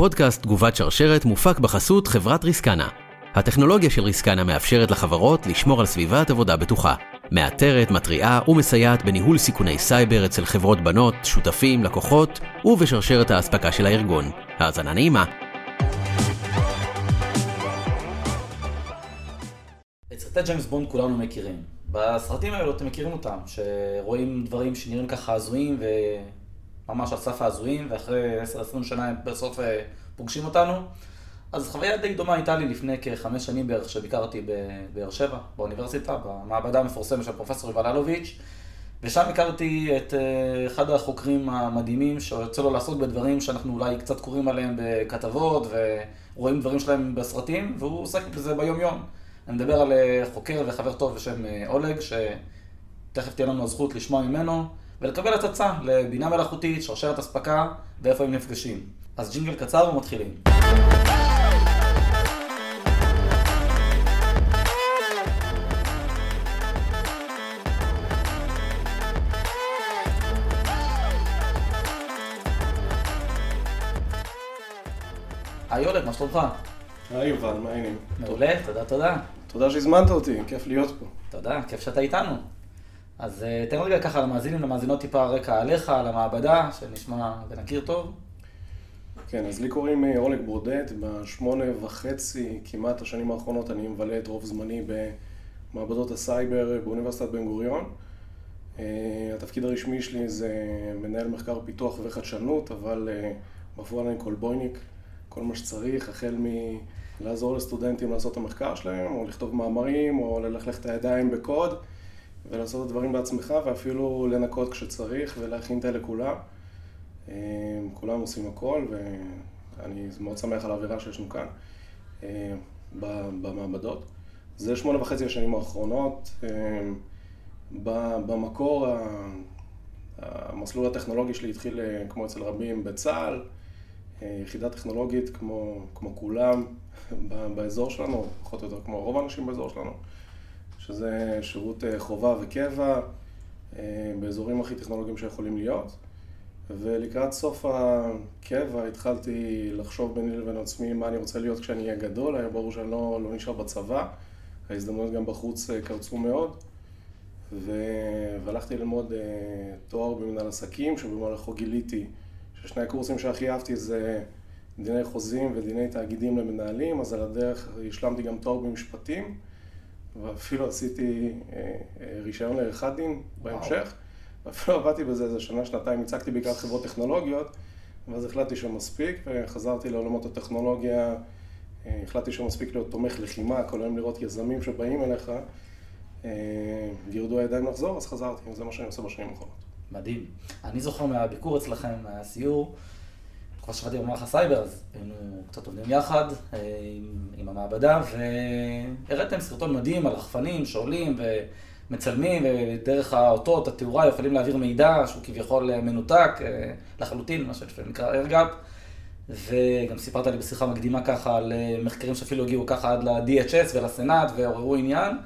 הפודקאסט תגובת שרשרת מופק בחסות חברת ריסקנה. הטכנולוגיה של ריסקנה מאפשרת לחברות לשמור על סביבת עבודה בטוחה. מאתרת, מתריעה ומסייעת בניהול סיכוני סייבר אצל חברות בנות, שותפים, לקוחות ובשרשרת האספקה של הארגון. האזנה נעימה. את סרטי ג'יימס בונד כולנו מכירים. בסרטים האלו אתם מכירים אותם, שרואים דברים שנראים ככה הזויים וממש על סף ההזויים, ואחרי 10-20 שנה הם בסוף אה, פוגשים אותנו. אז חוויה די דומה הייתה לי לפני כחמש שנים בערך, שביקרתי בבאר שבע, באוניברסיטה, במעבדה המפורסמת של פרופסור יובל אלוביץ', ושם הכרתי את אה, אחד החוקרים המדהימים, שיוצא לו לעסוק בדברים שאנחנו אולי קצת קוראים עליהם בכתבות, ורואים דברים שלהם בסרטים, והוא עוסק בזה ביום-יום. אני מדבר על אה, חוקר וחבר טוב בשם אולג, שתכף תהיה לנו הזכות לשמוע ממנו, ולקבל הצצה לבינה מלאכותית, שרשרת אספקה, ואיפה הם נפגשים. אז ג'ינגל קצר ומתחילים. היי אולג, מה שלומך? היי יובל, מה העניינים? מעולה, תודה, תודה. תודה שהזמנת אותי, כיף להיות פה. תודה, כיף שאתה איתנו. אז אה, תן רגע ככה למאזינים, למאזינות טיפה רקע עליך, על המעבדה, שנשמע ונכיר טוב. כן, אז לי קוראים אה, אולג ברודט, בשמונה וחצי כמעט השנים האחרונות אני מבלה את רוב זמני במעבדות הסייבר באוניברסיטת בן גוריון. אה, התפקיד הרשמי שלי זה מנהל מחקר פיתוח וחדשנות, אבל בפועל אני קולבויניק, כל מה שצריך, החל מלעזור לסטודנטים לעשות את המחקר שלהם, או לכתוב מאמרים, או ללכלך את הידיים בקוד, ולעשות את הדברים בעצמך, ואפילו לנקות כשצריך, ולהכין תה לכולם. אה, כולם עושים הכל, ואני מאוד שמח על האווירה שיש לנו כאן אה, במעבדות. זה שמונה וחצי השנים האחרונות. אה, במקור, המסלול הטכנולוגי שלי התחיל, כמו אצל רבים, בצה"ל. יחידה טכנולוגית כמו, כמו כולם באזור שלנו, פחות או יותר כמו רוב האנשים באזור שלנו, שזה שירות אה, חובה וקבע אה, באזורים הכי טכנולוגיים שיכולים להיות. ולקראת סוף הקבע התחלתי לחשוב ביני לבין עצמי מה אני רוצה להיות כשאני אהיה גדול, היה ברור שאני לא, לא נשאר בצבא, ההזדמנויות גם בחוץ אה, קרצו מאוד. ו... והלכתי ללמוד תואר במנהל עסקים, שבמהלכו גיליתי ששני הקורסים שהכי אהבתי זה דיני חוזים ודיני תאגידים למנהלים, אז על הדרך השלמתי גם תואר במשפטים, ואפילו עשיתי אה, אה, רישיון לעריכת דין בהמשך, ואפילו עבדתי בזה איזה שנה, שנתיים, הצגתי בעיקר חברות טכנולוגיות, ואז החלטתי שמספיק, וחזרתי לעולמות הטכנולוגיה, אה, החלטתי שמספיק להיות תומך לחימה, כל היום לראות יזמים שבאים אליך, גירדו הידיים לחזור, אז חזרתי, וזה מה שאני עושה בשנים האחרונות. מדהים. אני זוכר מהביקור אצלכם, מהסיור, כבר שבאתי במערך הסייבר, אז היינו קצת עובדים יחד אה, עם, עם המעבדה, והראיתם סרטון מדהים על רחפנים שעולים ומצלמים, ודרך האותות, התאורה, יכולים להעביר מידע שהוא כביכול מנותק אה, לחלוטין, מה שנקרא ארגאפ. וגם סיפרת לי בשיחה מקדימה ככה על אה, מחקרים שאפילו הגיעו ככה עד ל-DHS ולסנאט ועוררו עניין.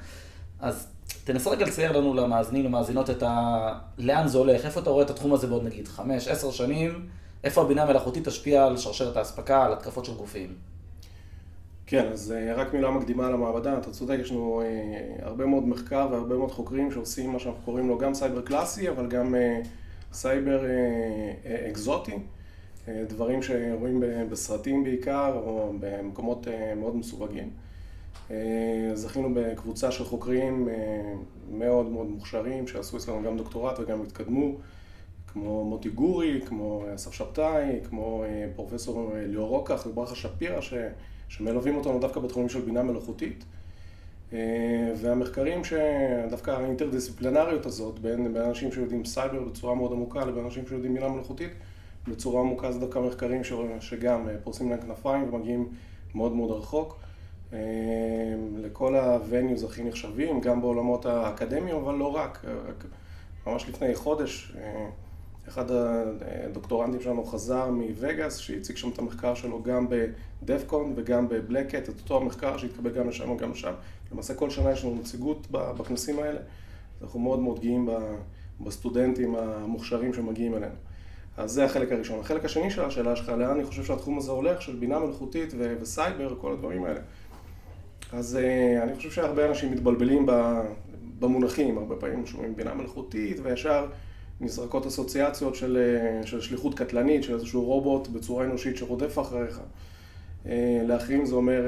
אז תנסה רגע לצייר לנו, למאזינים, למאזינות, את ה... לאן זה הולך, איפה אתה רואה את התחום הזה בעוד נגיד חמש, עשר שנים, איפה הבינה המלאכותית תשפיע על שרשרת האספקה, על התקפות של גופים? כן, אז אה, רק מילה מקדימה על המעבדה, אתה צודק, יש לנו אה, הרבה מאוד מחקר והרבה מאוד חוקרים שעושים מה שאנחנו קוראים לו גם סייבר קלאסי, אבל גם אה, סייבר אקזוטי, דברים שרואים בסרטים בעיקר, או במקומות מאוד מסווגים. זכינו בקבוצה של חוקרים מאוד מאוד מוכשרים, שעשו אצלנו גם דוקטורט וגם התקדמו, כמו מוטי גורי, כמו אסף שבתאי, כמו אה, פרופסור ליאור רוקח וברכה שפירא, ש... שמלווים אותנו דווקא בתחומים של בינה מלאכותית. והמחקרים שדווקא האינטרדיסציפלינריות הזאת, בין, בין אנשים שיודעים סייבר בצורה מאוד עמוקה לבין אנשים שיודעים בינה מלאכותית, בצורה עמוקה זה דווקא מחקרים ש... שגם פורשים להם כנפיים ומגיעים מאוד מאוד רחוק. לכל ה venues הכי נחשבים, גם בעולמות האקדמיים, אבל לא רק. ממש לפני חודש, אה, אחד הדוקטורנטים שלנו חזר מווגאס, שהציג שם את המחקר שלו גם בדפקון וגם בבלקט, את אותו המחקר שהתקבל גם לשם וגם לשם. למעשה כל שנה יש לנו נציגות בכנסים האלה, אנחנו מאוד מאוד גאים בסטודנטים המוכשרים שמגיעים אלינו. אז זה החלק הראשון. החלק השני של השאלה שלך, לאן אני חושב שהתחום הזה הולך, של בינה מלאכותית ו- וסייבר, כל הדברים האלה. אז uh, אני חושב שהרבה אנשים מתבלבלים במונחים, הרבה פעמים שומעים בינה מלאכותית, וישר נזרקות אסוציאציות של, uh, של שליחות קטלנית, של איזשהו רובוט בצורה אנושית שרודף אחריך. Uh, לאחרים זה אומר,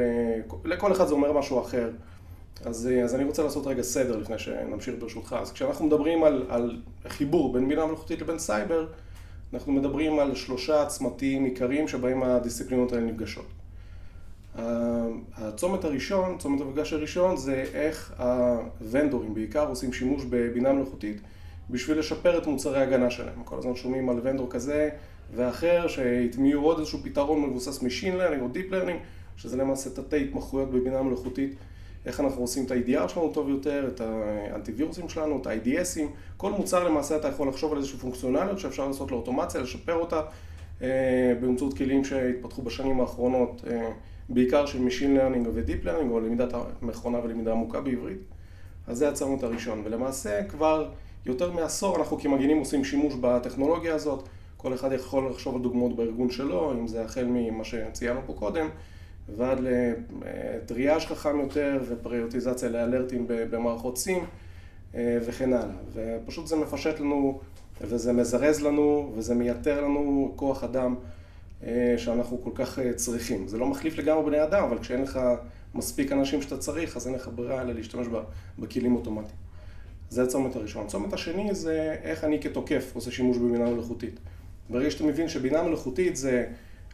uh, לכל אחד זה אומר משהו אחר. אז, אז אני רוצה לעשות רגע סדר לפני שנמשיך ברשותך. אז כשאנחנו מדברים על, על חיבור בין בינה מלאכותית לבין סייבר, אנחנו מדברים על שלושה צמתים עיקריים שבהם הדיסציפלינות האלה נפגשות. הצומת הראשון, צומת המפגש הראשון, זה איך הוונדורים בעיקר עושים שימוש בבינה מלאכותית בשביל לשפר את מוצרי ההגנה שלהם. כל הזמן שומעים על ונדור כזה ואחר שהטמיעו עוד איזשהו פתרון מבוסס Machine Learning או Deep Learning, שזה למעשה תתי התמחויות בבינה מלאכותית. איך אנחנו עושים את ה-IDR שלנו טוב יותר, את האנטיווירוסים שלנו, את ה-IDSים. כל מוצר למעשה אתה יכול לחשוב על איזושהי פונקציונליות שאפשר לעשות לאוטומציה, לשפר אותה אה, באמצעות כלים שהתפתחו בשנים האחרונות, אה, בעיקר של Machine Learning ו-Deep Learning, או למידת המכונה ולמידה עמוקה בעברית. אז זה הצומת הראשון. ולמעשה כבר יותר מעשור אנחנו כמגינים עושים שימוש בטכנולוגיה הזאת. כל אחד יכול לחשוב על דוגמאות בארגון שלו, אם זה החל ממה שציינו פה קודם. ועד לטריאז' חכם יותר ופריוטיזציה לאלרטים במערכות סים אה, וכן הלאה. ופשוט זה מפשט לנו וזה מזרז לנו וזה מייתר לנו כוח אדם אה, שאנחנו כל כך אה, צריכים. זה לא מחליף לגמרי בני אדם, אבל כשאין לך מספיק אנשים שאתה צריך, אז אין לך ברירה אלא להשתמש בכלים אוטומטיים. זה הצומת הראשון. הצומת השני זה איך אני כתוקף עושה שימוש בבינה מלאכותית. ברגע שאתה מבין שבינה מלאכותית זה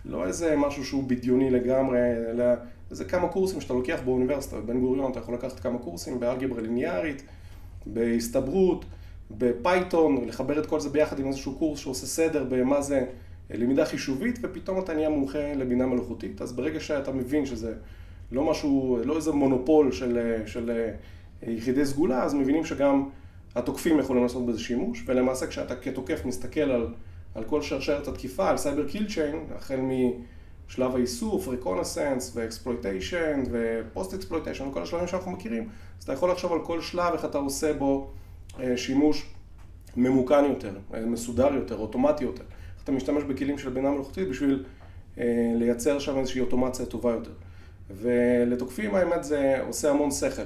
לא איזה משהו שהוא בדיוני לגמרי, אלא זה כמה קורסים שאתה לוקח באוניברסיטה, בבן גוריון אתה יכול לקחת כמה קורסים באלגברה ליניארית, בהסתברות, בפייתון, ולחבר את כל זה ביחד עם איזשהו קורס שעושה סדר במה זה למידה חישובית, ופתאום אתה נהיה מומחה לבינה מלאכותית. אז ברגע שאתה מבין שזה לא משהו, לא איזה מונופול של, של יחידי סגולה, אז מבינים שגם התוקפים יכולים לעשות בזה שימוש, ולמעשה כשאתה כתוקף מסתכל על על כל שרשרת התקיפה, על cyber kill chain, החל משלב האיסוף, reconnaissance ו exploitation ו post exploitation וכל השלבים שאנחנו מכירים, אז אתה יכול לחשוב על כל שלב, איך אתה עושה בו אה, שימוש ממוכן יותר, אה, מסודר יותר, אוטומטי יותר. איך אתה משתמש בכלים של בינה מלאכותית בשביל אה, לייצר שם איזושהי אוטומציה טובה יותר. ולתוקפים האמת זה עושה המון שכל.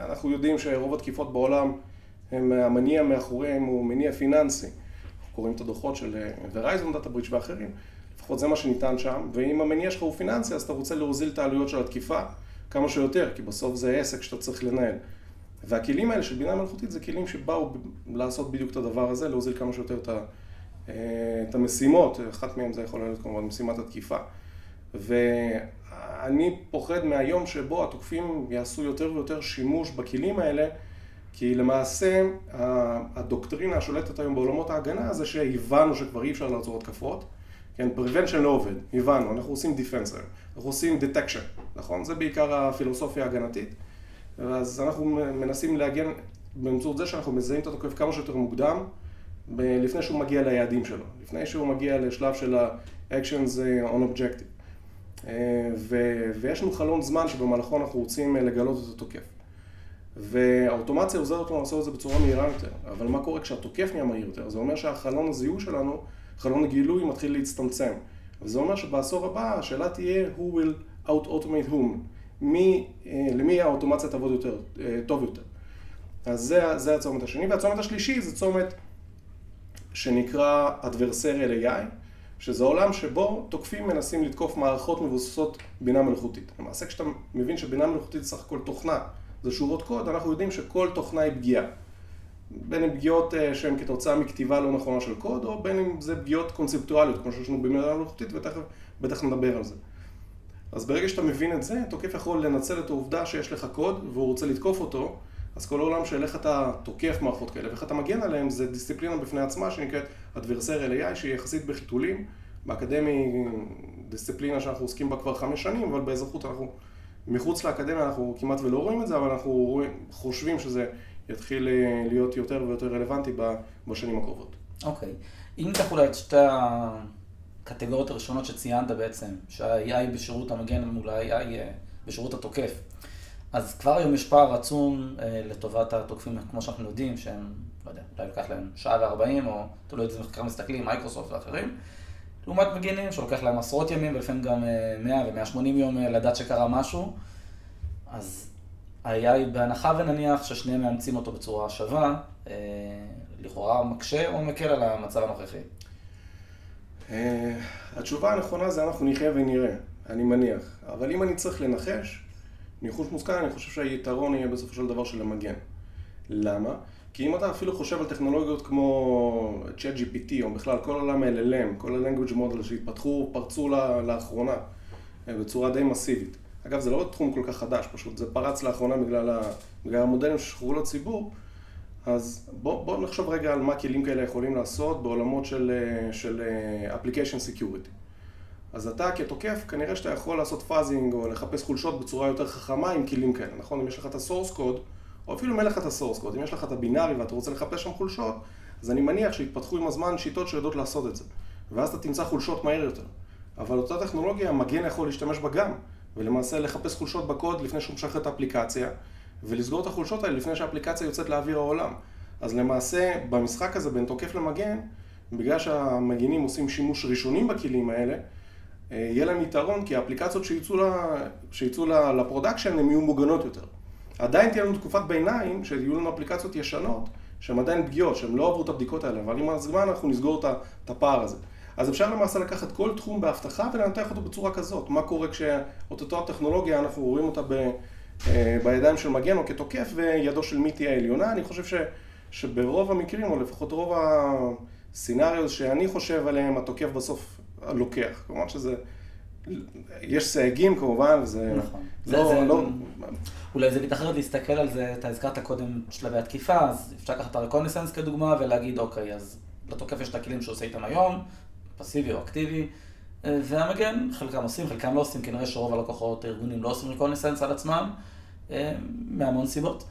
אנחנו יודעים שרוב התקיפות בעולם, הם, המניע מאחוריהם הוא מניע פיננסי. קוראים את הדוחות של ורייזון דאטה בריץ' ואחרים, לפחות זה מה שניתן שם, ואם המניע שלך הוא פיננסי, אז אתה רוצה להוזיל את העלויות של התקיפה כמה שיותר, כי בסוף זה עסק שאתה צריך לנהל. והכלים האלה של בינה מלאכותית זה כלים שבאו לעשות בדיוק את הדבר הזה, להוזיל כמה שיותר את, אה, את המשימות, אחת מהן זה יכול להיות כמובן משימת התקיפה. ואני פוחד מהיום שבו התוקפים יעשו יותר ויותר שימוש בכלים האלה כי למעשה הדוקטרינה השולטת היום בעולמות ההגנה זה שהבנו שכבר אי אפשר לעצור התקפות, כן, prevention לא עובד, הבנו, אנחנו עושים defense אנחנו עושים detection, נכון? זה בעיקר הפילוסופיה ההגנתית. אז אנחנו מנסים להגן באמצעות זה שאנחנו מזהים את התוקף כמה שיותר מוקדם, לפני שהוא מגיע ליעדים שלו, לפני שהוא מגיע לשלב של ה-actions on objective. אה, ויש לנו חלון זמן שבמהלכו אנחנו רוצים לגלות את התוקף. והאוטומציה עוזרת לנו לעשות את זה בצורה מהירה יותר. אבל מה קורה כשהתוקף נהיה מהיר יותר? זה אומר שהחלון הזיהוי שלנו, חלון הגילוי מתחיל להצטמצם. וזה אומר שבעשור הבא השאלה תהיה who will out automate whom. מי, אה, למי האוטומציה תעבוד יותר, אה, טוב יותר. אז זה, זה הצומת השני. והצומת השלישי זה צומת שנקרא adversarial AI, שזה עולם שבו תוקפים מנסים לתקוף מערכות מבוססות בינה מלאכותית. למעשה כשאתה מבין שבינה מלאכותית סך הכל תוכנה זה שורות קוד, אנחנו יודעים שכל תוכנה היא פגיעה. בין אם פגיעות אה, שהן כתוצאה מכתיבה לא נכונה של קוד, או בין אם זה פגיעות קונספטואליות, כמו שיש לנו במילה מלאכותית, ובטח נדבר על זה. אז ברגע שאתה מבין את זה, תוקף יכול לנצל את העובדה שיש לך קוד, והוא רוצה לתקוף אותו, אז כל העולם של איך אתה תוקף מערכות כאלה ואיך אתה מגן עליהן, זה דיסציפלינה בפני עצמה שנקראת Adversarial AI, שהיא יחסית בחיתולים. באקדמי דיסציפלינה שאנחנו עוסקים בה כבר חמש שנים, אבל באזרחות אנחנו מחוץ לאקדמיה אנחנו כמעט ולא רואים את זה, אבל אנחנו רואים, חושבים שזה יתחיל אה, להיות יותר ויותר רלוונטי בשנים הקרובות. אוקיי. Okay. אם ניקח אולי את שתי הקטגוריות הראשונות שציינת בעצם, שה-AI בשירות המגן מול ה-AI אה, בשירות התוקף, אז כבר היום יש פער עצום אה, לטובת התוקפים, כמו שאנחנו יודעים, שהם לא יודע, אולי לוקח להם שעה וארבעים, או תלוי איזה מחקר מסתכלים, מייקרוסופט ואחרים. לעומת מגינים שלוקח להם עשרות ימים, ולפעמים גם 100 ו-180 יום לדעת שקרה משהו. אז היא בהנחה ונניח ששניהם מאמצים אותו בצורה שווה, לכאורה מקשה או מקל על המצב הנוכחי? התשובה הנכונה זה אנחנו נחיה ונראה, אני מניח. אבל אם אני צריך לנחש, ניחוש מושכל, אני חושב שהיתרון יהיה בסופו של דבר של המגן. למה? כי אם אתה אפילו חושב על טכנולוגיות כמו ChatGPT, או בכלל כל עולם ה-LLM, כל ה-Language Model שהתפתחו, פרצו לאחרונה בצורה די מסיבית. אגב, זה לא תחום כל כך חדש, פשוט זה פרץ לאחרונה בגלל, ה... בגלל המודלים ששחררו לציבור. אז בואו בוא נחשוב רגע על מה כלים כאלה יכולים לעשות בעולמות של, של Application Security. אז אתה כתוקף, כנראה שאתה יכול לעשות פאזינג או לחפש חולשות בצורה יותר חכמה עם כלים כאלה, נכון? אם יש לך את ה-source code, או אפילו אם אין לך את ה-source code, אם יש לך את הבינארי ואתה רוצה לחפש שם חולשות, אז אני מניח שהתפתחו עם הזמן שיטות שיודעות לעשות את זה. ואז אתה תמצא חולשות מהר יותר. אבל אותה טכנולוגיה, מגן יכול להשתמש בה גם, ולמעשה לחפש חולשות בקוד לפני שהוא משחרר את האפליקציה, ולסגור את החולשות האלה לפני שהאפליקציה יוצאת לאוויר העולם. אז למעשה, במשחק הזה בין תוקף למגן, בגלל שהמגינים עושים שימוש ראשונים בכלים האלה, יהיה להם יתרון, כי האפליקציות שיצאו ל production הן יהיו מוגנות יותר. עדיין תהיה לנו תקופת ביניים, שיהיו לנו אפליקציות ישנות, שהן עדיין פגיעות, שהן לא עברו את הבדיקות האלה, אבל עם הזמן אנחנו נסגור את הפער הזה. אז אפשר למעשה לקחת כל תחום באבטחה ולנתח אותו בצורה כזאת. מה קורה כשאותו הטכנולוגיה, אנחנו רואים אותה ב, בידיים של מגן או כתוקף, וידו של מי תהיה העליונה. אני חושב ש, שברוב המקרים, או לפחות רוב הסצנריו שאני חושב עליהם, התוקף בסוף לוקח. כלומר שזה... יש סייגים כמובן, וזה נכון. לא... זה, לא... אולי זה מתאחרת להסתכל על זה, אתה הזכרת קודם שלבי התקיפה, אז אפשר לקחת את הרקונסנס כדוגמה ולהגיד, אוקיי, אז לתוקף יש את הכלים שהוא עושה איתם היום, פסיבי או אקטיבי, והמגן, חלקם עושים, חלקם לא עושים, כנראה שרוב הלקוחות הארגונים לא עושים רקונסנס על עצמם, מהמון סיבות.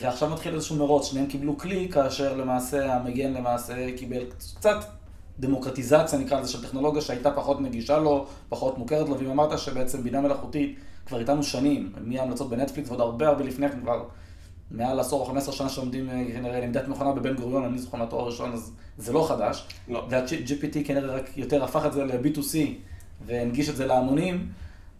ועכשיו מתחיל איזשהו מרוץ, שניהם קיבלו כלי, כאשר למעשה המגן למעשה קיבל קצת דמוקרטיזציה, נקרא לזה, של טכנולוגיה שהייתה פחות נגישה לו, פחות מוכרת לו, ואם אמרת שבעצם בינה מלאכותית כבר איתנו שנים, מההמלצות בנטפליקס ועוד הרבה הרבה לפני כן, כבר מעל עשור או חמש עשרה שנה שעומדים כנראה למידת מכונה בבן גוריון, אני זוכר מהתואר הראשון, אז זה לא חדש. לא. וה-GPT כנראה רק יותר הפך את זה ל-B2C והנגיש את זה להמונים,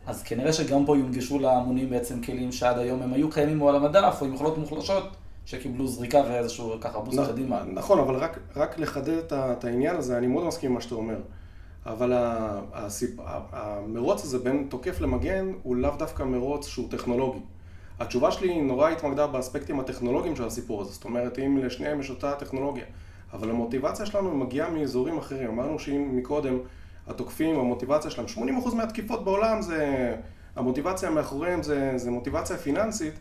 אז כנראה שגם פה יונגשו להמונים בעצם כלים שעד היום הם היו קיימים על המדף, או עם יכולות מוחלשות. שקיבלו זריקה ואיזשהו ככה בוסט קדימה. נכון, אבל רק, רק לחדד את העניין הזה, אני מאוד מסכים עם מה שאתה אומר. אבל הסיפ... המרוץ הזה בין תוקף למגן הוא לאו דווקא מרוץ שהוא טכנולוגי. התשובה שלי נורא התמקדה באספקטים הטכנולוגיים של הסיפור הזה. זאת אומרת, אם לשניהם יש אותה טכנולוגיה. אבל המוטיבציה שלנו מגיעה מאזורים אחרים. אמרנו שאם מקודם התוקפים, המוטיבציה שלהם, 80% מהתקיפות בעולם זה... המוטיבציה מאחוריהם זה, זה מוטיבציה פיננסית.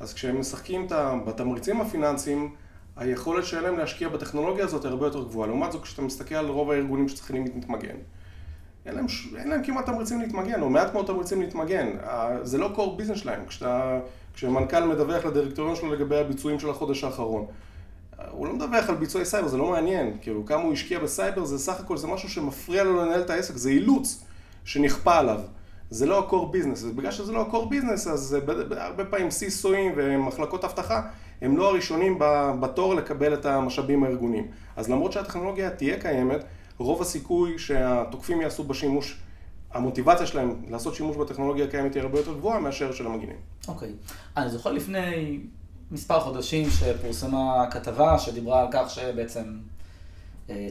אז כשהם משחקים בתמריצים הפיננסיים, היכולת שלהם להשקיע בטכנולוגיה הזאת היא הרבה יותר גבוהה. לעומת זאת, כשאתה מסתכל על רוב הארגונים שצריכים להתמגן, אין להם, אין להם כמעט תמריצים להתמגן, או מעט מאוד תמריצים להתמגן. זה לא core business שלהם. כשאתה, כשמנכ"ל מדווח לדירקטוריון שלו לגבי הביצועים של החודש האחרון, הוא לא מדווח על ביצועי סייבר, זה לא מעניין. כאילו, כמה הוא השקיע בסייבר, זה סך הכל, זה משהו שמפריע לו לנהל את העסק, זה אילוץ שנכפה עליו. זה לא ה-core business, ובגלל שזה לא ה-core business, אז הרבה פעמים CISOים ומחלקות אבטחה הם לא הראשונים בתור לקבל את המשאבים הארגוניים. אז למרות שהטכנולוגיה תהיה קיימת, רוב הסיכוי שהתוקפים יעשו בשימוש, המוטיבציה שלהם לעשות שימוש בטכנולוגיה הקיימת היא הרבה יותר גבוהה מאשר של המגינים. אוקיי. אני זוכר לפני מספר חודשים שפורסמה כתבה שדיברה על כך שבעצם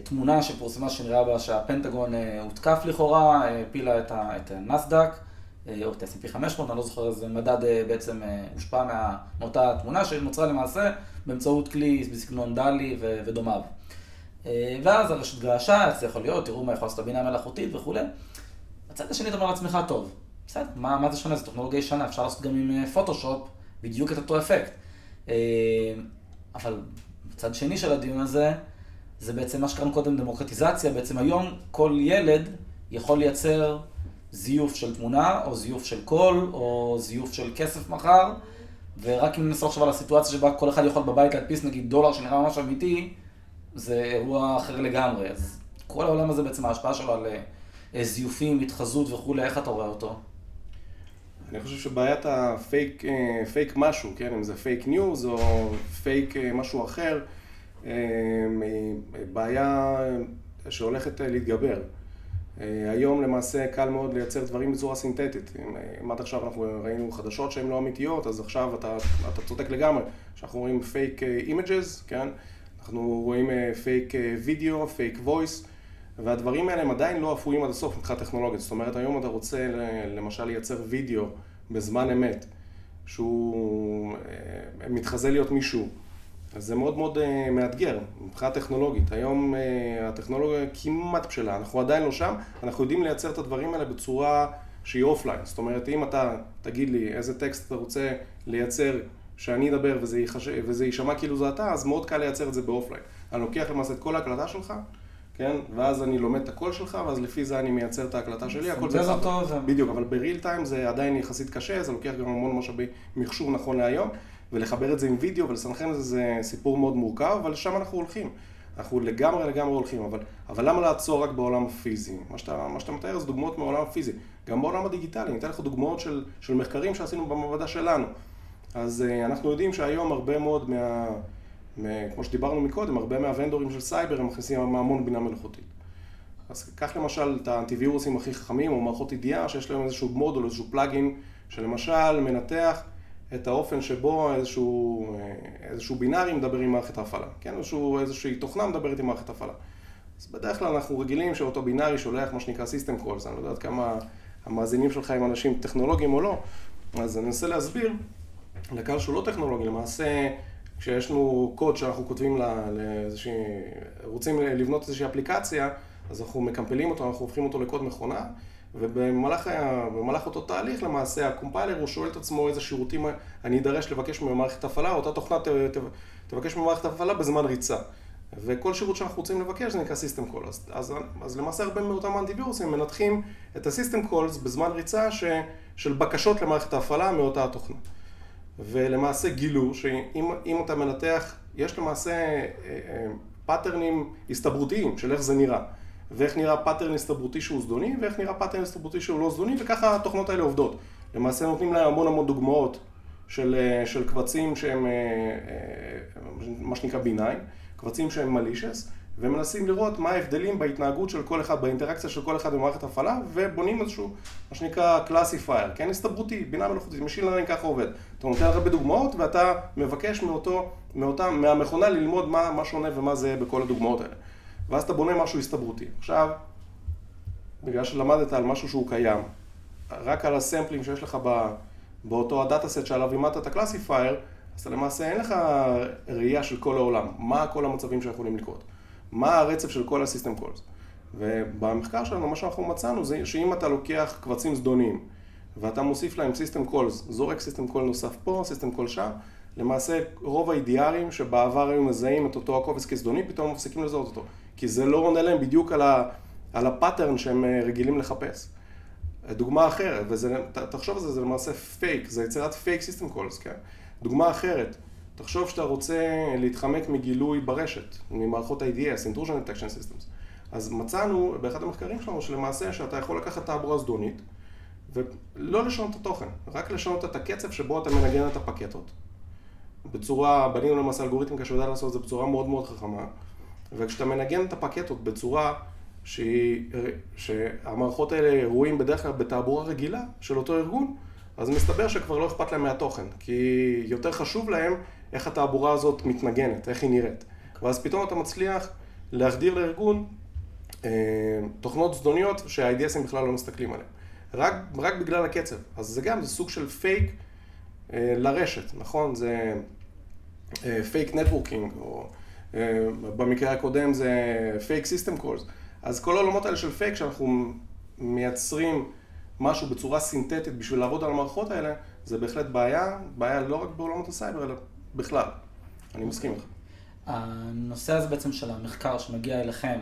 תמונה שפורסמה שנראה בה שהפנטגון הותקף לכאורה, הפילה את הנסדק, או את ה-S&P 500, אני לא זוכר איזה מדד בעצם הושפע מאותה תמונה שנוצרה למעשה באמצעות כלי בסגנון דלי ודומיו. ואז הרשת געשה, איך זה יכול להיות, תראו מה יכול לעשות הבינה המלאכותית וכולי. בצד השני אתה אומר לעצמך, טוב, בסדר, מה, מה זה שונה? זו טכנולוגיה ישנה, אפשר לעשות גם עם פוטושופ בדיוק את אותו אפקט. אבל בצד שני של הדיון הזה, זה בעצם מה שקראנו קודם דמוקרטיזציה, בעצם היום כל ילד יכול לייצר זיוף של תמונה, או זיוף של קול, או זיוף של כסף מחר, ורק אם ננסה עכשיו על הסיטואציה שבה כל אחד יכול בבית להדפיס נגיד דולר שנראה ממש אמיתי, זה אירוע אחר לגמרי. אז כל העולם הזה בעצם ההשפעה שלו על זיופים, התחזות וכולי, איך אתה רואה אותו? אני חושב שבעיית ה fake, fake משהו, כן, אם זה fake news או פייק משהו אחר, בעיה שהולכת להתגבר. היום למעשה קל מאוד לייצר דברים בצורה סינתטית. אם עד עכשיו אנחנו ראינו חדשות שהן לא אמיתיות, אז עכשיו אתה, אתה צודק לגמרי, שאנחנו רואים fake images, כן? אנחנו רואים פייק וידאו, fake voice, והדברים האלה הם עדיין לא אפויים עד הסוף מבחינת טכנולוגית. זאת אומרת, היום אתה רוצה למשל לייצר וידאו בזמן אמת, שהוא אה, מתחזה להיות מישהו. אז זה מאוד מאוד אה, מאתגר מבחינה טכנולוגית. היום אה, הטכנולוגיה כמעט בשלה, אנחנו עדיין לא שם, אנחנו יודעים לייצר את הדברים האלה בצורה שהיא offline. זאת אומרת, אם אתה תגיד לי איזה טקסט אתה רוצה לייצר שאני אדבר וזה, יחש... וזה יישמע כאילו זה אתה, אז מאוד קל לייצר את זה ב offline. אני לוקח למעשה את כל ההקלטה שלך, כן? ואז אני לומד את הקול שלך, ואז לפי זה אני מייצר את ההקלטה שלי, הכל זה אותו. בדיוק, אבל ב real time זה עדיין יחסית קשה, זה לוקח גם המון משאבי מכשור נכון להיום. ולחבר את זה עם וידאו ולסנכרן את זה זה סיפור מאוד מורכב, אבל לשם אנחנו הולכים. אנחנו לגמרי לגמרי הולכים, אבל, אבל למה לעצור רק בעולם הפיזי? מה שאתה, מה שאתה מתאר זה דוגמאות מעולם הפיזי. גם בעולם הדיגיטלי, אני אתן לך דוגמאות של, של מחקרים שעשינו במעבדה שלנו. אז אה, אנחנו יודעים שהיום הרבה מאוד מה... מה כמו שדיברנו מקודם, הרבה מהוונדורים של סייבר הם מכניסים המון בינה מלאכותית. אז קח למשל את האנטיווירוסים הכי חכמים, או מערכות ידיעה שיש להם איזשהו מודול, איזשהו פלאגין, שלמשל מנתח את האופן שבו איזשהו, אה, איזשהו בינארי מדבר עם מערכת ההפעלה, כן? איזשהו, איזושהי תוכנה מדברת עם מערכת ההפעלה. אז בדרך כלל אנחנו רגילים שאותו בינארי שולח מה שנקרא System Calls, אני לא יודעת כמה המאזינים שלך הם אנשים טכנולוגיים או לא, אז אני אנסה להסביר לקהל שהוא לא טכנולוגי, למעשה כשיש לנו קוד שאנחנו כותבים לאיזושהי, רוצים לבנות איזושהי אפליקציה, אז אנחנו מקמפלים אותו, אנחנו הופכים אותו לקוד מכונה, ובמהלך אותו תהליך למעשה הקומפיילר הוא שואל את עצמו איזה שירותים אני אדרש לבקש ממערכת הפעלה, אותה תוכנה ת, ת, תבקש ממערכת הפעלה בזמן ריצה. וכל שירות שאנחנו רוצים לבקש זה נקרא System Call. אז, אז, אז למעשה הרבה מאותם אנטיווירוסים מנתחים את ה-System Calls בזמן ריצה ש, של בקשות למערכת ההפעלה מאותה התוכנה. ולמעשה גילו שאם אתה מנתח, יש למעשה פאטרנים אה, אה, הסתברותיים של איך זה נראה. ואיך נראה pattern הסתברותי שהוא זדוני, ואיך נראה pattern הסתברותי שהוא לא זדוני, וככה התוכנות האלה עובדות. למעשה נותנים להם המון המון דוגמאות של, אה, של קבצים שהם, אה, אה, מה שנקרא benign, קבצים שהם malicious, ומנסים לראות מה ההבדלים בהתנהגות של כל אחד, באינטראקציה של כל אחד במערכת הפעלה, ובונים איזשהו, מה שנקרא classifier, כן, הסתברותי, בינה מלאכותית, Machine Learning ככה עובד. אתה נותן הרבה דוגמאות, ואתה מבקש מאותו, מאותה, מהמכונה ללמוד מה, מה שונה ומה זה בכל הדוגמאות האלה. ואז אתה בונה משהו הסתברותי. עכשיו, בגלל שלמדת על משהו שהוא קיים, רק על הסמפלים שיש לך באותו ה data set שעליו אימנת את ה classifier, אז אתה למעשה אין לך ראייה של כל העולם, מה כל המצבים שיכולים לקרות, מה הרצף של כל ה system calls. ובמחקר שלנו, מה שאנחנו מצאנו זה שאם אתה לוקח קבצים זדוניים ואתה מוסיף להם system calls, זורק system call נוסף פה, system call שם, למעשה רוב ה-EDR ים שבעבר היו מזהים את אותו הקובץ כזדוני, פתאום מפסיקים לזהות אותו. כי זה לא עונה להם בדיוק על, ה, על ה pattern שהם אה, רגילים לחפש. דוגמה אחרת, ותחשוב על זה, זה למעשה פייק, זה יצירת fake system calls, כן? דוגמה אחרת, תחשוב שאתה רוצה להתחמק מגילוי ברשת, ממערכות IDS, Intrusion Detection Systems. אז מצאנו באחד המחקרים שלנו שלמעשה שאתה יכול לקחת תעבורה זדונית ולא לשנות את התוכן, רק לשנות את הקצב שבו אתה מנגן את הפקטות. בצורה, בנינו למעשה אלגוריתם שיודע לעשות את זה בצורה מאוד מאוד חכמה. וכשאתה מנגן את הפקטות בצורה שהיא, שהמערכות האלה רואים בדרך כלל בתעבורה רגילה של אותו ארגון, אז מסתבר שכבר לא אכפת להם מהתוכן, כי יותר חשוב להם איך התעבורה הזאת מתנגנת, איך היא נראית. ואז פתאום אתה מצליח להחדיר לארגון אה, תוכנות זדוניות שה-IDSים בכלל לא מסתכלים עליהן. רק, רק בגלל הקצב. אז זה גם, זה סוג של פייק אה, לרשת, נכון? זה פייק אה, networking, או... אה, במקרה הקודם זה fake system calls. אז כל העולמות האלה של פייק, שאנחנו מייצרים משהו בצורה סינתטית בשביל לעבוד על המערכות האלה, זה בהחלט בעיה, בעיה לא רק בעולמות הסייבר, אלא בכלל. אני מסכים איתך. הנושא הזה בעצם של המחקר שמגיע אליכם,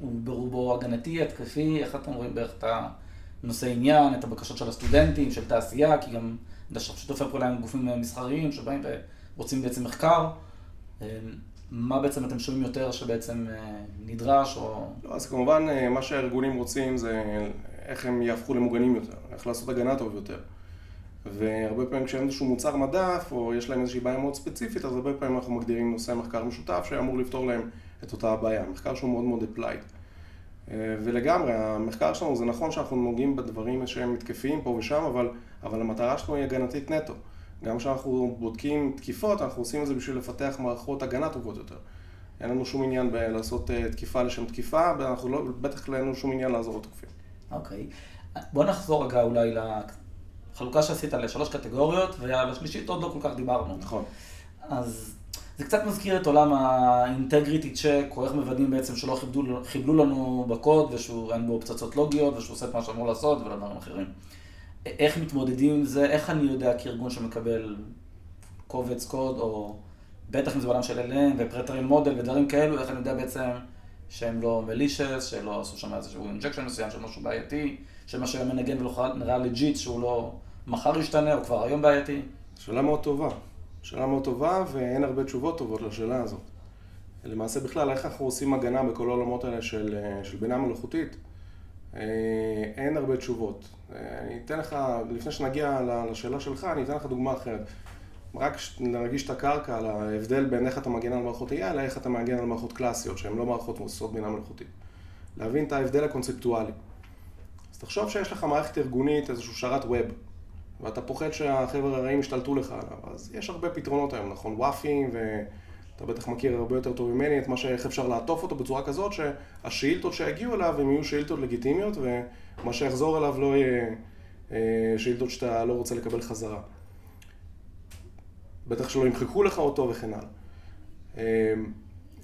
הוא ברובו הגנתי, התקפי, איך אתם רואים בערך את הנושא עניין, את הבקשות של הסטודנטים, של תעשייה, כי גם יש שיתופי פעולה עם גופים מסחריים שבאים ורוצים בעצם מחקר. מה בעצם אתם שומעים יותר שבעצם אה, נדרש או... לא, אז כמובן אה, מה שהארגונים רוצים זה איך הם יהפכו למוגנים יותר, איך לעשות הגנה טוב יותר. והרבה פעמים כשאין איזשהו מוצר מדף, או יש להם איזושהי בעיה מאוד ספציפית, אז הרבה פעמים אנחנו מגדירים נושא מחקר משותף שאמור לפתור להם את אותה הבעיה. מחקר שהוא מאוד מאוד applied. ולגמרי, המחקר שלנו, זה נכון שאנחנו נוגעים בדברים שהם מתקפיים פה ושם, אבל, אבל המטרה שלנו היא הגנתית נטו. גם כשאנחנו בודקים תקיפות, אנחנו עושים את זה בשביל לפתח מערכות הגנה טובות יותר. אין לנו שום עניין לעשות תקיפה לשם תקיפה, ואנחנו לא, בטח לא אין לנו שום עניין לעזור לתוקפים. אוקיי. Okay. בוא נחזור רגע אולי לחלוקה שעשית לשלוש קטגוריות, ועל השלישית עוד לא כל כך דיברנו. נכון. אז זה קצת מזכיר את עולם האינטגריטי צ'ק, או איך מוודאים בעצם שלא חיבלו, חיבלו לנו בקוד, ושהוא אין בו פצצות לוגיות, ושהוא עושה את מה שאמור לעשות, ולא דברים אחרים. איך מתמודדים עם זה, איך אני יודע כארגון שמקבל קובץ קוד, או בטח אם זה בעולם של LN ופרטרים מודל ודברים כאלו, איך אני יודע בעצם שהם לא malicious, שלא עשו שם איזשהו injection מסוים, של משהו בעייתי, שמה שהיום מנגן ולא נראה legit, שהוא לא מחר ישתנה, או כבר היום בעייתי. שאלה מאוד טובה. שאלה מאוד טובה, ואין הרבה תשובות טובות לשאלה הזאת. למעשה בכלל, איך אנחנו עושים הגנה בכל העולמות האלה של, של בינה מלאכותית? אין הרבה תשובות. אני אתן לך, לפני שנגיע לשאלה שלך, אני אתן לך דוגמה אחרת. רק נרגיש את הקרקע על ההבדל בין איך אתה מגן על מערכות AI לאיך אתה מגן על מערכות קלאסיות, שהן לא מערכות מבוססות בינה מלאכותית. להבין את ההבדל הקונספטואלי. אז תחשוב שיש לך מערכת ארגונית, איזשהו שרת ווב, ואתה פוחד שהחבר'ה הרעים ישתלטו לך עליו, אז יש הרבה פתרונות היום, נכון? וואפים, ואתה בטח מכיר הרבה יותר טוב ממני את מה שאיך אפשר לעטוף אותו בצורה כזאת, שהשאילתות שיגיעו אליו הם יהיו שאילתות לגיטימיות, ומה שיחזור אליו לא יהיה אה, שאילתות שאתה לא רוצה לקבל חזרה. בטח שלא ימחקו לך אותו וכן הלאה. אמ,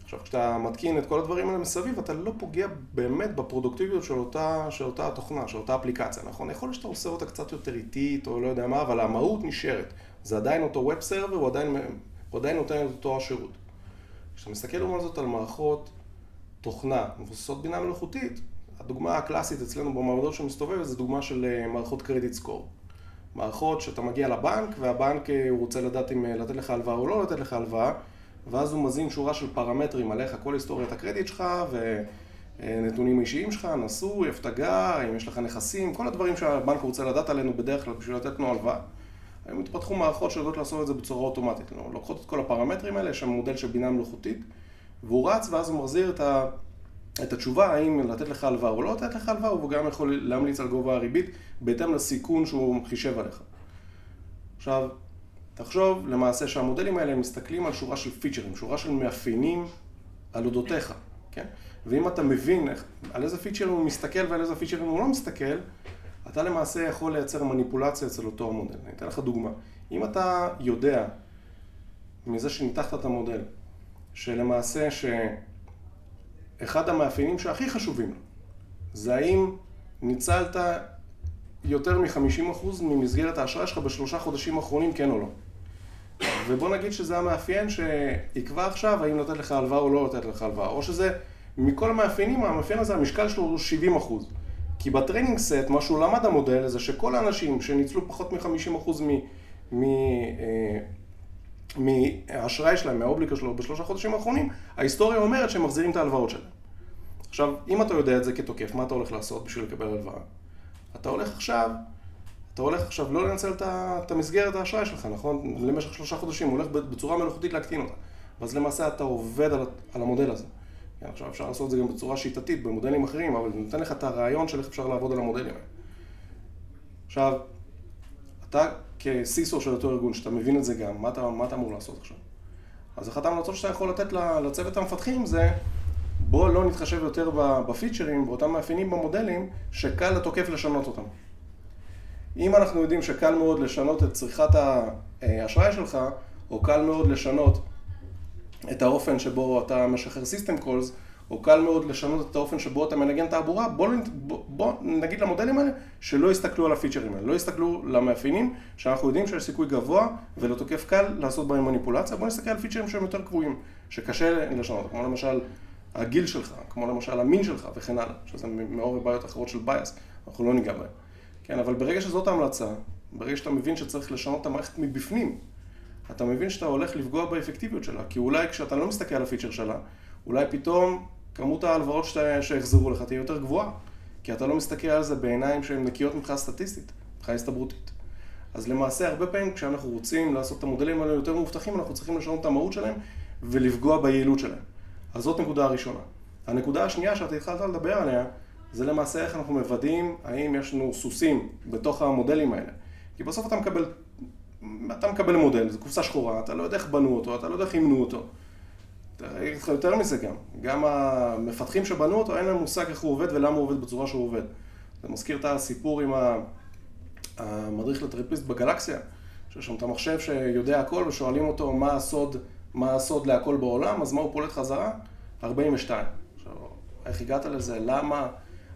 עכשיו, כשאתה מתקין את כל הדברים האלה מסביב, אתה לא פוגע באמת בפרודוקטיביות של אותה, של אותה תוכנה, של אותה אפליקציה, נכון? יכול להיות שאתה עושה אותה קצת יותר איטית, או לא יודע מה, אבל המהות נשארת. זה עדיין אותו ווב סרבר, הוא עדיין, הוא עדיין נותן את אותו השירות. כשאתה מסתכל לעומת זאת על מערכות תוכנה מבוססות בינה מלאכותית, הדוגמה הקלאסית אצלנו במעבדות שמסתובבת זה דוגמה של אה, מערכות קרדיט סקור. מערכות שאתה מגיע לבנק, והבנק אה, הוא רוצה לדעת אם אה, לתת לך הלוואה או לא לתת לך הלוואה, ואז הוא מזין שורה של פרמטרים עליך, כל היסטוריית הקרדיט שלך, ונתונים אישיים שלך, נשוי, איפה אתה גר, אם יש לך נכסים, כל הדברים שהבנק רוצה לדעת עלינו בדרך כלל בשביל לתת לנו הלוואה. היום התפתחו מערכות שיודעות לעשות את זה בצורה אוטומטית. לוקחות את כל הפרמטרים האלה, יש שם מודל של בינה מלאכותית, והוא רץ ואז הוא מחזיר את, ה, את התשובה האם לתת לך הלוואה או לא לתת לך הלוואה, והוא גם יכול להמליץ על גובה הריבית בהתאם לסיכון שהוא חישב עליך. עכשיו, תחשוב למעשה שהמודלים האלה מסתכלים על שורה של פיצ'רים, שורה של מאפיינים על אודותיך, כן? ואם אתה מבין על איזה פיצ'רים הוא מסתכל ועל איזה פיצ'רים הוא לא מסתכל, אתה למעשה יכול לייצר מניפולציה אצל אותו המודל. אני אתן לך דוגמה. אם אתה יודע מזה שניתחת את המודל, שלמעשה שאחד המאפיינים שהכי חשובים זה האם ניצלת יותר מ-50% ממסגרת האשראי שלך בשלושה חודשים האחרונים, כן או לא. ובוא נגיד שזה המאפיין שיקבע עכשיו האם לתת לך הלוואה או לא לתת לך הלוואה, או שזה, מכל המאפיינים, המאפיין הזה, המשקל שלו הוא 70%. כי ב training set, מה שהוא למד המודל, זה שכל האנשים שניצלו פחות מ-50% מהאשראי שלהם, מהאובליקה שלו בשלושה חודשים האחרונים, ההיסטוריה אומרת שהם מחזירים את ההלוואות שלהם. עכשיו, אם אתה יודע את זה כתוקף, מה אתה הולך לעשות בשביל לקבל הלוואה? אתה הולך עכשיו, אתה הולך עכשיו לא לנצל את המסגרת האשראי שלך, נכון? למשך שלושה חודשים, הוא הולך בצורה מלאכותית להקטין אותה. ואז למעשה אתה עובד על, על המודל הזה. עכשיו אפשר לעשות את זה גם בצורה שיטתית, במודלים אחרים, אבל זה נותן לך את הרעיון של איך אפשר לעבוד על המודלים. עכשיו, אתה כ CISO של אותו ארגון, שאתה מבין את זה גם, מה אתה, מה אתה אמור לעשות עכשיו? אז אחת ההמלצות שאתה יכול לתת לצוות המפתחים זה בוא לא נתחשב יותר בפיצ'רים, באותם מאפיינים במודלים, שקל לתוקף לשנות אותם. אם אנחנו יודעים שקל מאוד לשנות את צריכת האשראי שלך, או קל מאוד לשנות את האופן שבו אתה משחרר system calls, או קל מאוד לשנות את האופן שבו אתה מנגן תעבורה, בוא, בוא, בוא נגיד למודלים האלה שלא יסתכלו על הפיצ'רים האלה, לא יסתכלו למאפיינים שאנחנו יודעים שיש סיכוי גבוה ולתוקף קל לעשות בהם מניפולציה, בוא נסתכל על פיצ'רים שהם יותר קבועים, שקשה לשנות, כמו למשל הגיל שלך, כמו למשל המין שלך וכן הלאה, שזה מעורר בעיות אחרות של bias, אנחנו לא ניגע בהן. כן, אבל ברגע שזאת ההמלצה, ברגע שאתה מבין שצריך לשנות את המערכת מבפנים, אתה מבין שאתה הולך לפגוע באפקטיביות שלה, כי אולי כשאתה לא מסתכל על הפיצ'ר שלה, אולי פתאום כמות ההלוואות שיחזרו לך תהיה יותר גבוהה, כי אתה לא מסתכל על זה בעיניים שהן נקיות מבחינה סטטיסטית, מבחינה הסתברותית. אז למעשה, הרבה פעמים כשאנחנו רוצים לעשות את המודלים האלה יותר מאובטחים, אנחנו צריכים לשנות את המהות שלהם ולפגוע ביעילות שלהם. אז זאת נקודה הראשונה. הנקודה השנייה שאתה התחלת לדבר עליה, זה למעשה איך אנחנו מוודאים האם יש לנו סוסים בתוך המודלים האלה. כי בסוף אתה מקבל, אתה מקבל מודל, זו קופסה שחורה, אתה לא יודע איך בנו אותו, אתה לא יודע איך אימנו אותו. אגיד לך יותר מזה גם, גם המפתחים שבנו אותו, אין להם מושג איך הוא עובד ולמה הוא עובד בצורה שהוא עובד. זה מזכיר את הסיפור עם המדריך לטריפיסט בגלקסיה, שיש שם את המחשב שיודע הכל ושואלים אותו מה הסוד, מה הסוד להכל בעולם, אז מה הוא פולט חזרה? 42. עכשיו, איך הגעת לזה? למה?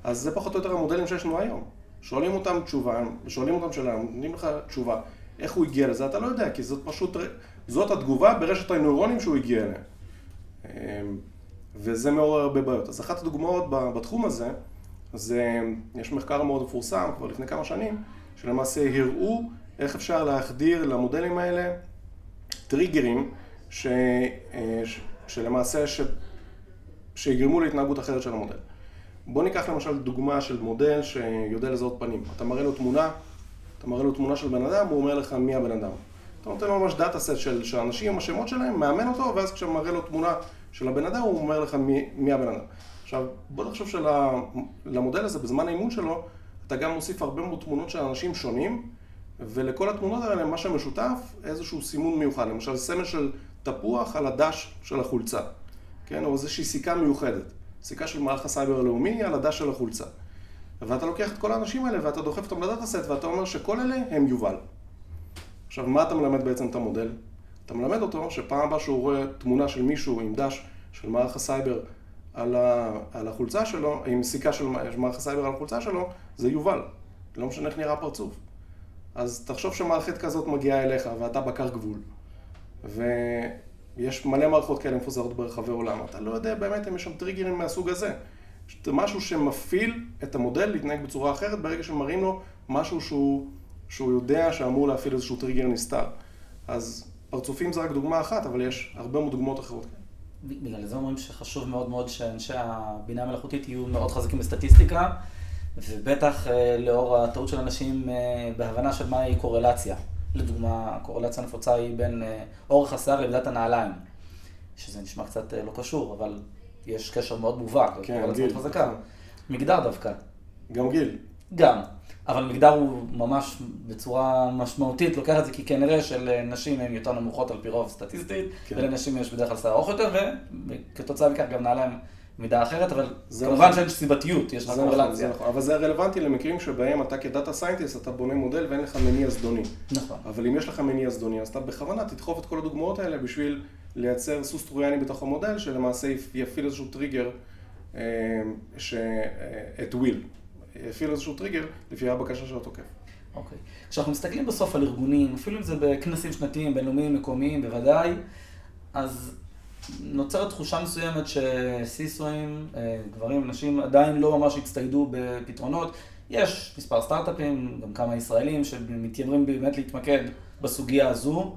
אז זה פחות או יותר המודלים שיש לנו היום. שואלים אותם תשובה, שואלים אותם שאלה, נותנים לך תשובה. איך הוא הגיע לזה? אתה לא יודע, כי זאת פשוט, זאת התגובה ברשת הנוירונים שהוא הגיע אליה. אמ, וזה מעורר הרבה בעיות. אז אחת הדוגמאות בתחום הזה, זה, יש מחקר מאוד מפורסם, כבר לפני כמה שנים, שלמעשה הראו איך אפשר להחדיר למודלים האלה טריגרים ש, אה, ש, שלמעשה ש, שיגרמו להתנהגות אחרת של המודל. בוא ניקח למשל דוגמה של מודל שיודע לזהות פנים. אתה מראה לו תמונה, אתה מראה לו תמונה של בן אדם, הוא אומר לך מי הבן אדם. אתה נותן לו ממש data set של, של אנשים עם השמות שלהם, מאמן אותו, ואז כשאתה מראה לו תמונה של הבן אדם, הוא אומר לך מי, מי הבן אדם. עכשיו, בוא נחשוב שלמודל הזה, בזמן האימון שלו, אתה גם מוסיף הרבה מאוד תמונות של אנשים שונים, ולכל התמונות האלה, מה שמשותף, איזשהו סימון מיוחד. למשל, סמל של תפוח על הדש של החולצה, כן? או איזושהי סיכה מיוחדת. סיכה של מערך הסייבר הלאומי על הדש של החולצה. ואתה לוקח את כל האנשים האלה ואתה דוחף אותם ל data set ואתה אומר שכל אלה הם יובל. עכשיו, מה אתה מלמד בעצם את המודל? אתה מלמד אותו שפעם הבאה שהוא רואה תמונה של מישהו עם דש של מערך הסייבר על, ה, על החולצה שלו, עם סיכה של מערך הסייבר על החולצה שלו, זה יובל. לא משנה איך נראה הפרצוף. אז תחשוב שמערכת כזאת מגיעה אליך ואתה בקר גבול. ויש מלא מערכות כאלה מפוזרות ברחבי עולם. אתה לא יודע באמת אם יש שם טריגרים מהסוג הזה. זה משהו שמפעיל את המודל להתנהג בצורה אחרת ברגע שמראים לו משהו שהוא, שהוא יודע שאמור להפעיל איזשהו טריגר נסתר. אז פרצופים זה רק דוגמה אחת, אבל יש הרבה מאוד דוגמאות אחרות. בגלל זה אומרים שחשוב מאוד מאוד שאנשי הבינה המלאכותית יהיו מאוד חזקים בסטטיסטיקה, ובטח אה, לאור הטעות של אנשים אה, בהבנה של מהי קורלציה. לדוגמה, הקורלציה הנפוצה היא בין אה, אורך השיער למידת הנעליים, שזה נשמע קצת לא קשור, אבל יש קשר מאוד מובהק, כן, גיל. חזקה. מגדר דווקא. גם גיל. גם. אבל מגדר הוא ממש בצורה משמעותית לוקח את זה, כי כנראה שלנשים הן יותר נמוכות על פי רוב סטטיסטית, כן. ולנשים יש בדרך כלל שיער ארוך יותר, וכתוצאה מכך גם נעליים מידה אחרת, אבל כמובן נכון. שאין סיבתיות, יש לך קורלציה. נכון, נכון, אבל זה רלוונטי למקרים שבהם אתה כדאטה סיינטיסט, אתה בונה מודל ואין לך מניע זדוני. נכון. אבל אם יש לך מניע זדוני, אז אתה בכוונה תדחוף את כל הדוגמאות האלה בשביל לייצר סוס טרויאני בתוך המודל, שלמעשה יפעיל איזשהו טריגר, אה, ש... אה, at will. יפעיל איזשהו טריגר לפי הבקשה של התוקף. אוקיי. Okay. כשאנחנו מסתכלים בסוף על ארגונים, אפילו אם זה בכנסים שנתיים, בינלאומיים, מקומיים, בוודאי, אז נוצרת תחושה מסוימת ש CISO ים, אה, גברים, נשים, עדיין לא ממש הצטיידו בפתרונות. יש מספר סטארט-אפים, גם כמה ישראלים, שמתיימרים באמת להתמקד בסוגיה הזו,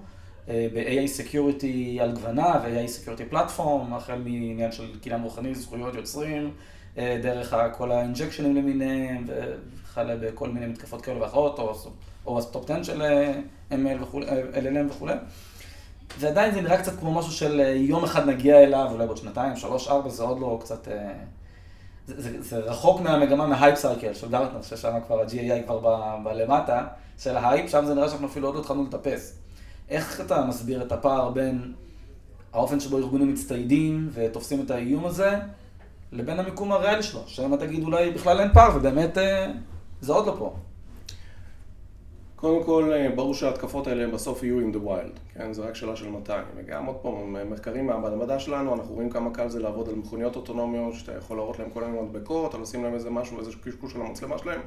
ב-AI Security על גווניה ו-AI Security Platform, החל מעניין של קניין רוחני, זכויות יוצרים, אה, דרך כל ה injection ים למיניהם, וכאלה בכל מיני מתקפות כאלה ואחרות, או, או ה top 10 של ML וכולי, LLM וכולי. ועדיין זה נראה קצת כמו משהו של אה, יום אחד נגיע אליו, אולי בעוד שנתיים, שלוש, ארבע, זה עוד לא קצת... אה, זה, זה, זה רחוק מהמגמה מה hype cycle של גרטנר, ששם כבר ה-GenAI כבר בלמטה של ההייפ, שם זה נראה שאנחנו אפילו עוד לא התחלנו לטפס. איך אתה מסביר את הפער בין האופן שבו ארגונים מצטיידים ותופסים את האיום הזה, לבין המיקום הריאלי שלו, אתה תגיד אולי בכלל אין פער, ובאמת אה, זה עוד לא פה. קודם כל, אה, ברור שההתקפות האלה בסוף יהיו in the wild, כן? זה רק שאלה של מתי. וגם עוד פעם, מחקרים מהמעבדה שלנו, אנחנו רואים כמה קל זה לעבוד על מכוניות אוטונומיות, שאתה יכול להראות להם כל מיני מדבקות, או לשים להם איזה משהו, איזה קשקוש של המצלמה שלהם,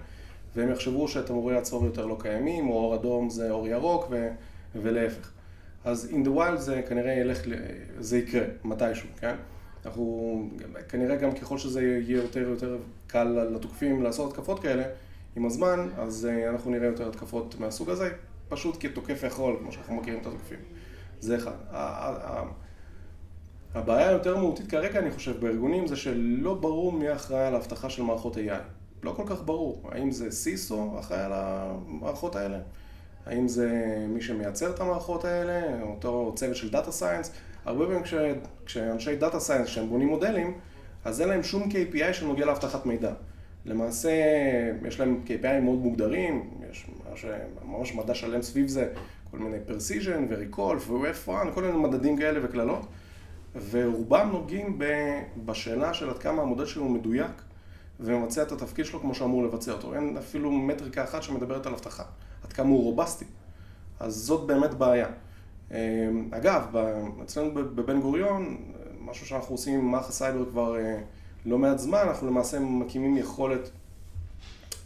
והם יחשבו שתמרורי הצהוב יותר לא קיימים, או אור אדום זה אור ירוק, ו... ולהפך. אז in the wild זה כנראה ילך, זה יקרה, מתישהו, כן? אנחנו, כנראה גם ככל שזה יהיה יותר יותר קל לתוקפים לעשות התקפות כאלה, עם הזמן, אז אה, אנחנו נראה יותר התקפות מהסוג הזה, פשוט כי תוקף יכול, כמו שאנחנו מכירים את התוקפים. זה אחד. הבעיה היותר מהותית כרגע, אני חושב, בארגונים, זה שלא ברור מי אחראי על האבטחה של מערכות AI. לא כל כך ברור. האם זה CISO אחראי על המערכות האלה? האם זה מי שמייצר את המערכות האלה, אותו צוות של data science. הרבה פעמים כש, כשאנשי data science, כשהם בונים מודלים, אז אין להם שום KPI שנוגע לאבטחת מידע. למעשה, יש להם KPI מאוד מוגדרים, יש ממש, ממש מדע שלם סביב זה, כל מיני precision ו recall ו-F1, כל מיני מדדים כאלה וכאלה, ורובם נוגעים בשאלה של עד כמה המודל שלו מדויק ומבצע את התפקיד שלו כמו שאמור לבצע אותו. אין אפילו מטריקה אחת שמדברת על אבטחה, עד כמה הוא רובסטי. אז זאת באמת בעיה. אמ, אגב, אצלנו בבן גוריון, משהו שאנחנו עושים עם מערך הסייבר כבר אה, לא מעט זמן, אנחנו למעשה מקימים יכולת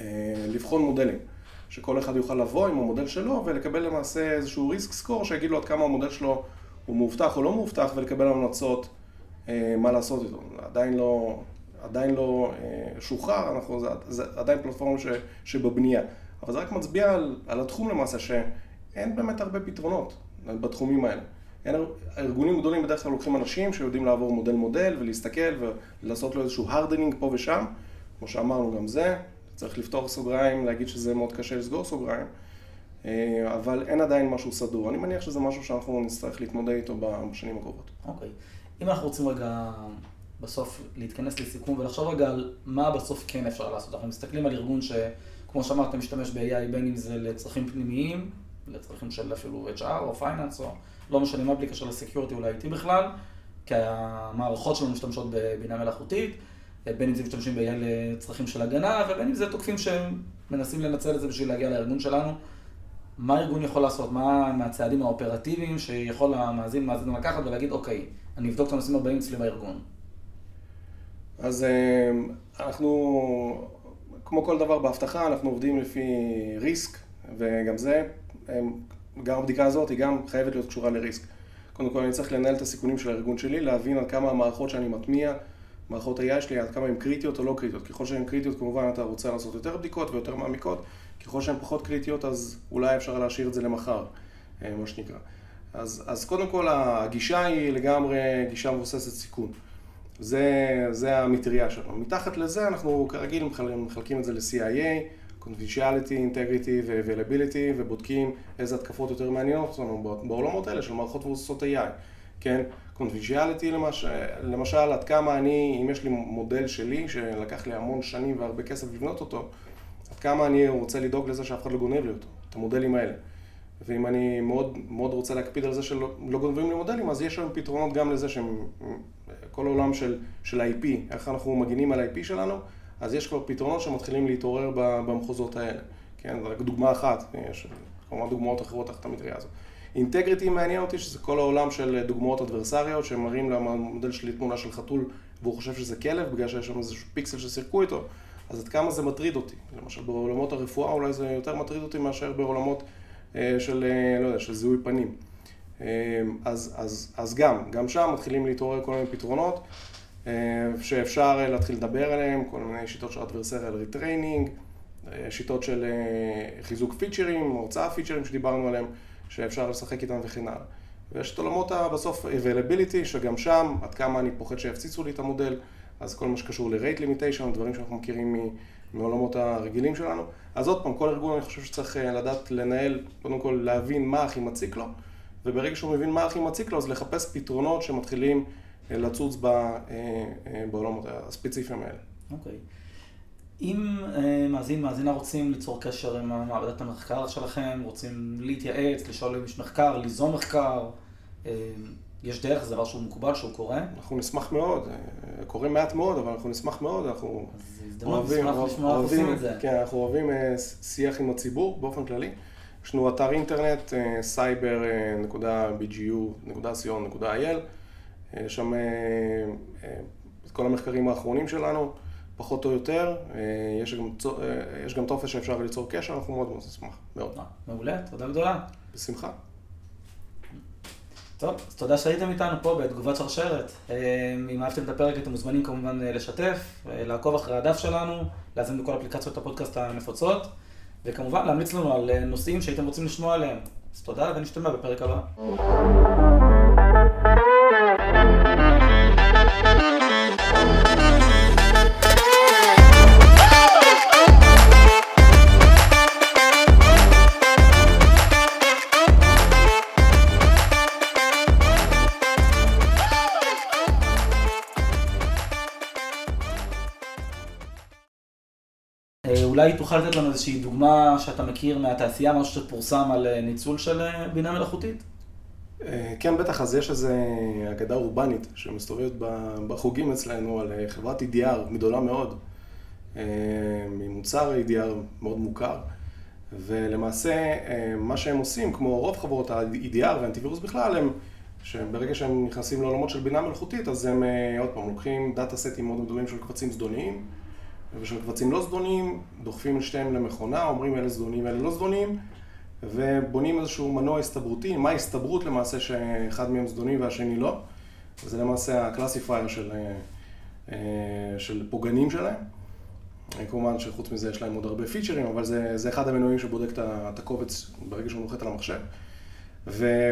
אה, לבחון מודלים. שכל אחד יוכל לבוא עם המודל שלו ולקבל למעשה איזשהו risk score שיגיד לו עד כמה המודל שלו הוא מאובטח או לא מאובטח ולקבל המלצות אה, מה לעשות איתו. עדיין לא, עדיין לא אה, שוחרר, אנחנו, זה, זה עדיין פלטפורמה שבבנייה. אבל זה רק מצביע על, על התחום למעשה, שאין באמת הרבה פתרונות בתחומים האלה. אין, ארגונים גדולים בדרך כלל לוקחים אנשים שיודעים לעבור מודל מודל ולהסתכל ולעשות לו איזשהו הרדנינג פה ושם, כמו שאמרנו גם זה, צריך לפתוח סוגריים, להגיד שזה מאוד קשה לסגור סוגריים, אה, אבל אין עדיין משהו סדור. אני מניח שזה משהו שאנחנו נצטרך להתמודד איתו בשנים הקרובות. אוקיי. Okay. אם אנחנו רוצים רגע בסוף להתכנס לסיכום ולחשוב רגע על מה בסוף כן אפשר לעשות. אנחנו מסתכלים על ארגון שכמו שאמרת, משתמש ב-AI בין אם זה לצרכים פנימיים, לצרכים של אפילו HR או פייננס או לא משנה מה בלי קשר לסקיורטי או ל-IT בכלל, כי המערכות שלנו משתמשות בבינה מלאכותית. בין אם זה משתמשים ב-AI לצרכים של הגנה, ובין אם זה תוקפים שהם מנסים לנצל את זה בשביל להגיע לארגון שלנו. מה הארגון יכול לעשות? מה מהצעדים האופרטיביים שיכול המאזין, מאזין לקחת ולהגיד, אוקיי, אני אבדוק את הנושאים הבאים אצלי בארגון. אז אה, אנחנו, כמו כל דבר באבטחה, אנחנו עובדים לפי ריסק, וגם זה, גם הבדיקה הזאת היא גם חייבת להיות קשורה לריסק. קודם כל אני צריך לנהל את הסיכונים של הארגון שלי, להבין על כמה המערכות שאני מטמיע, מערכות ה-AI שלי, עד כמה הן קריטיות או לא קריטיות. ככל שהן קריטיות, כמובן אתה רוצה לעשות יותר בדיקות ויותר מעמיקות, ככל שהן פחות קריטיות, אז אולי אפשר להשאיר את זה למחר, אה, מה שנקרא. אז, אז קודם כל, הגישה היא לגמרי גישה מבוססת סיכון. זה, זה המטריה שלנו. מתחת לזה אנחנו כרגיל מחלקים את זה ל-CIA, Confidentiality, Integrity ו-Availability, ובודקים איזה התקפות יותר מעניינות אותנו בעולמות האלה של מערכות מבוססות AI, כן? קונפיג'יאליטי למשל, למשל, עד כמה אני, אם יש לי מודל שלי, שלקח לי המון שנים והרבה כסף לבנות אותו, עד כמה אני רוצה לדאוג לזה שאף אחד לא גונב לי אותו, את המודלים האלה. ואם אני מאוד, מאוד רוצה להקפיד על זה שלא לא גונבים לי מודלים, אז יש היום פתרונות גם לזה שהם, כל העולם של, של IP, איך אנחנו מגינים על IP שלנו, אז יש כבר פתרונות שמתחילים להתעורר במחוזות האלה. כן, זו רק דוגמה אחת, יש כמובן דוגמאות אחרות תחת המטריה הזאת. integrity מעניין אותי, שזה כל העולם של דוגמאות אדברסריות, שמראים למודל שלי תמונה של חתול והוא חושב שזה כלב, בגלל שיש שם איזשהו פיקסל ששיחקו איתו, אז עד כמה זה מטריד אותי. למשל בעולמות הרפואה אולי זה יותר מטריד אותי מאשר בעולמות של, אה, לא יודע, של זיהוי פנים. אה, אז, אז, אז גם, גם שם מתחילים להתעורר כל מיני פתרונות שאפשר להתחיל לדבר עליהם, כל מיני שיטות של adversarial retraining, שיטות של חיזוק פיצ'רים, הוצאה פיצ'רים שדיברנו עליהם. שאפשר לשחק איתם וכן הלאה. ויש את עולמות בסוף availability, שגם שם, עד כמה אני פוחד שיפציצו לי את המודל, אז כל מה שקשור ל-rate limitation, דברים שאנחנו מכירים מעולמות הרגילים שלנו. אז עוד פעם, כל ארגון אני חושב שצריך אה, לדעת לנהל, קודם כל להבין מה הכי מציק לו, וברגע שהוא מבין מה הכי מציק לו, אז לחפש פתרונות שמתחילים אה, לצוץ אה, בעולמות הספציפיים האלה. אוקיי. Okay. אם מאזין, מאזינה רוצים ליצור קשר עם מעבדת המחקר שלכם, רוצים להתייעץ, לשאול אם יש מחקר, ליזום מחקר, יש דרך, זה דבר שהוא מקובל, שהוא קורה? אנחנו נשמח מאוד, אה, קורה מעט מאוד, אבל אנחנו נשמח מאוד, אנחנו אוהבים, אוהבים, כן, אנחנו אוהבים שיח עם הציבור באופן כללי. יש לנו אתר אינטרנט, cyber.bgu.co.il, שם את כל המחקרים האחרונים שלנו. פחות או יותר. אה, יש גם, אה, יש גם טופס שאפשר ליצור קשר, אנחנו מאוד מאוד נשמח, מאוד. אה, מעולה, תודה גדולה. בשמחה. טוב, אז תודה שהייתם איתנו פה בתגובת שרשרת. אם אהבתם את הפרק, אתם מוזמנים כמובן לשתף, לעקוב אחרי הדף שלנו, להזמין בכל אפליקציות הפודקאסט הנפוצות, וכמובן להמליץ לנו על נושאים שהייתם רוצים לשמוע עליהם. אז תודה ונשתמע בפרק הבא. אולי תוכל לתת לנו איזושהי דוגמה שאתה מכיר מהתעשייה, משהו שפורסם על אה, ניצול של אה, בינה מלאכותית? כן, בטח, אז יש איזו אגדה אורבנית שמסתובבת בחוגים אצלנו על חברת EDR גדולה מאוד, ממוצר EDR מאוד מוכר, ולמעשה מה שהם עושים, כמו רוב חברות ה-EDR ואנטיווירוס בכלל, הם שברגע שהם נכנסים לעולמות של בינה מלאכותית, אז הם עוד פעם לוקחים data set ים מאוד גדולים של קבצים זדוניים, ושל קבצים לא זדוניים, דוחפים שתיהם למכונה, אומרים אלה זדוניים ואלה לא זדוניים, ובונים איזשהו מנוע הסתברותי, מה ההסתברות למעשה שאחד מהם זדוני והשני לא, וזה למעשה ה classifier של, אה, של פוגענים שלהם. כמובן שחוץ מזה יש להם עוד הרבה פיצ'רים, אבל זה, זה אחד המנועים שבודק את הקובץ ברגע שהוא נוחת על המחשב. ו,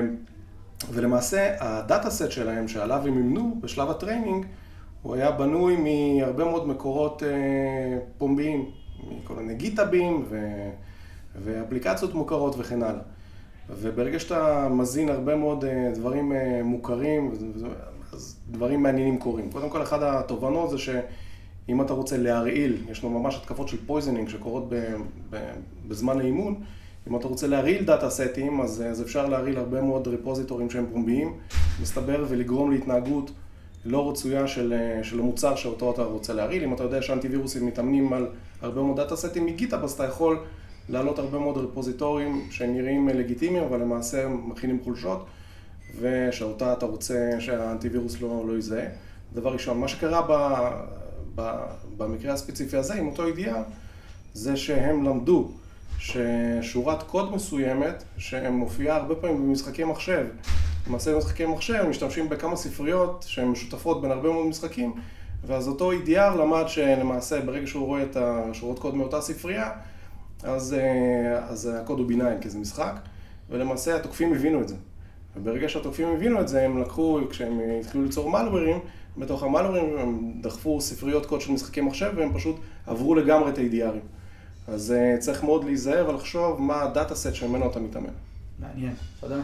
ולמעשה ה data set שלהם שעליו הם אימנו בשלב ה training, הוא היה בנוי מהרבה מאוד מקורות אה, פומביים, מכל מיני GitHub ים ו... ואפליקציות מוכרות וכן הלאה. וברגע שאתה מזין הרבה מאוד אה, דברים אה, מוכרים, אז דברים מעניינים קורים. קודם כל, אחת התובנות זה שאם אתה רוצה להרעיל, יש לנו ממש התקפות של poisoning שקורות ב... ב... בזמן האימון, אם אתה רוצה להרעיל data set ים, אז, אז אפשר להרעיל הרבה מאוד repository ים שהם פומביים, מסתבר, ולגרום להתנהגות לא רצויה של, אה, של המוצר שאותו אתה רוצה להרעיל. אם אתה יודע שאנטיווירוסים מתאמנים על הרבה מאוד data set ים מ GitHub, אז אתה יכול להעלות הרבה מאוד repository ים שהם נראים לגיטימיים, אבל למעשה מכילים חולשות, ושאותה אתה רוצה שהאנטיווירוס לא, לא יזהה. דבר ראשון, מה שקרה ב, ב, במקרה הספציפי הזה עם אותו ידיעה, זה שהם למדו ששורת קוד מסוימת, שמופיעה הרבה פעמים במשחקי מחשב, למעשה במשחקי מחשב משתמשים בכמה ספריות שהן משותפות בין הרבה מאוד משחקים, ואז אותו EDR למד שלמעשה ברגע שהוא רואה את השורות קוד מאותה ספרייה, אז, אה, אז הקוד הוא ביניים, כי זה משחק, ולמעשה התוקפים הבינו את זה. וברגע שהתוקפים הבינו את זה, הם לקחו, כשהם התחילו ליצור מלוורים, בתוך המלוורים הם דחפו ספריות קוד של משחקי מחשב, והם פשוט עברו לגמרי את ה-EDRים. אז אה, צריך מאוד להיזהר ולחשוב מה הדאטה סט שממנו אתה מתאמן. מעניין, תודה.